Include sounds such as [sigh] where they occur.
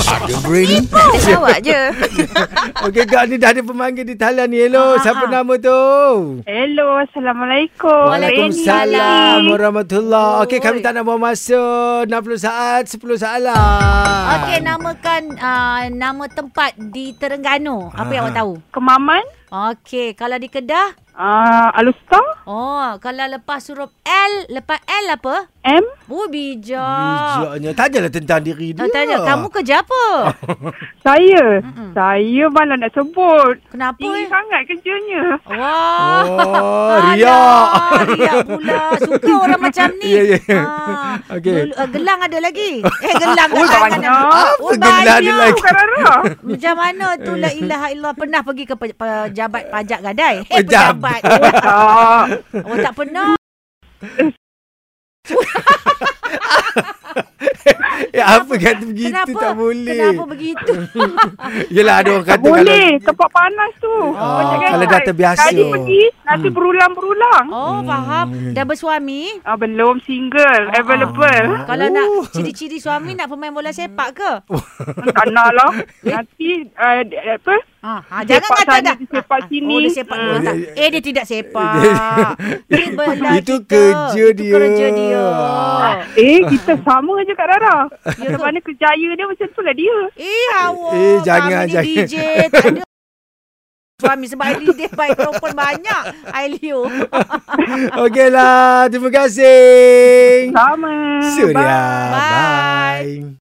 Ada brain. Test awak je. [laughs] Okey, Kak ni dah ada pemanggil di talian ni. Hello, Ah, siapa nama tu? Hello, Assalamualaikum. Waalaikumsalam Reni. warahmatullahi Okey, kami Oi. tak nak buang masa. 60 saat, 10 soalan. Okey, namakan uh, nama tempat di Terengganu. Apa yang Ah. awak tahu? Kemaman. Okey, kalau di Kedah, Uh, Alustar. oh, kalau lepas huruf L, lepas L apa? M. Oh, bijak. Bijaknya. Tanyalah tentang diri dia. Oh, tanya, kamu kerja apa? [laughs] Saya. Mm-mm. Saya malah nak sebut. Kenapa Tinggi eh? sangat kerjanya. Wah. Oh, riak. Riak pula. Suka orang macam ni. Ya, [laughs] ya, ya. Ah, Okey. dulu, uh, gelang ada lagi. Eh, gelang. [laughs] Oh, gelang banyak. ada. Apa Oh, gelang banyak. dia lagi? Macam mana tu la ilaha illallah pernah pergi ke pe- pejabat pajak gadai? Eh, Pejabat. pejabat. tak. Oh, tak pernah. Eh, apa kata begitu Kenapa? tak boleh. Kenapa begitu? [laughs] Yelah ada orang Tak kata boleh. Tempat panas tu. Oh, Macam kalau kan, dah terbiasa. Kali pergi, nanti Hmm. berulang-berulang. Oh, faham. Dah bersuami? Ah, belum single. Ah. Available. Kalau Oh. nak ciri-ciri suami nak pemain bola sepak ke? tak nak lah. [laughs] Nanti, uh, apa? Ha, ha jangan kata sana, dah. dia sepak sini. Oh, dia sepak Hmm. dua tak. Eh, dia tidak sepak. [laughs] Dia [laughs] belah Itu kita. kerja Itu dia. kerja dia. Eh, kita [laughs] sama je Kak Rara. Ya mana kerjaya dia macam tu lah dia. Eh, awak. Eh, jangan, kami ni jangan. DJ, tak ada. Suami sebab DJ baik perempuan banyak. Ailio. Okeylah. Terima kasih. Sama. Suria. Bye. Bye. Bye.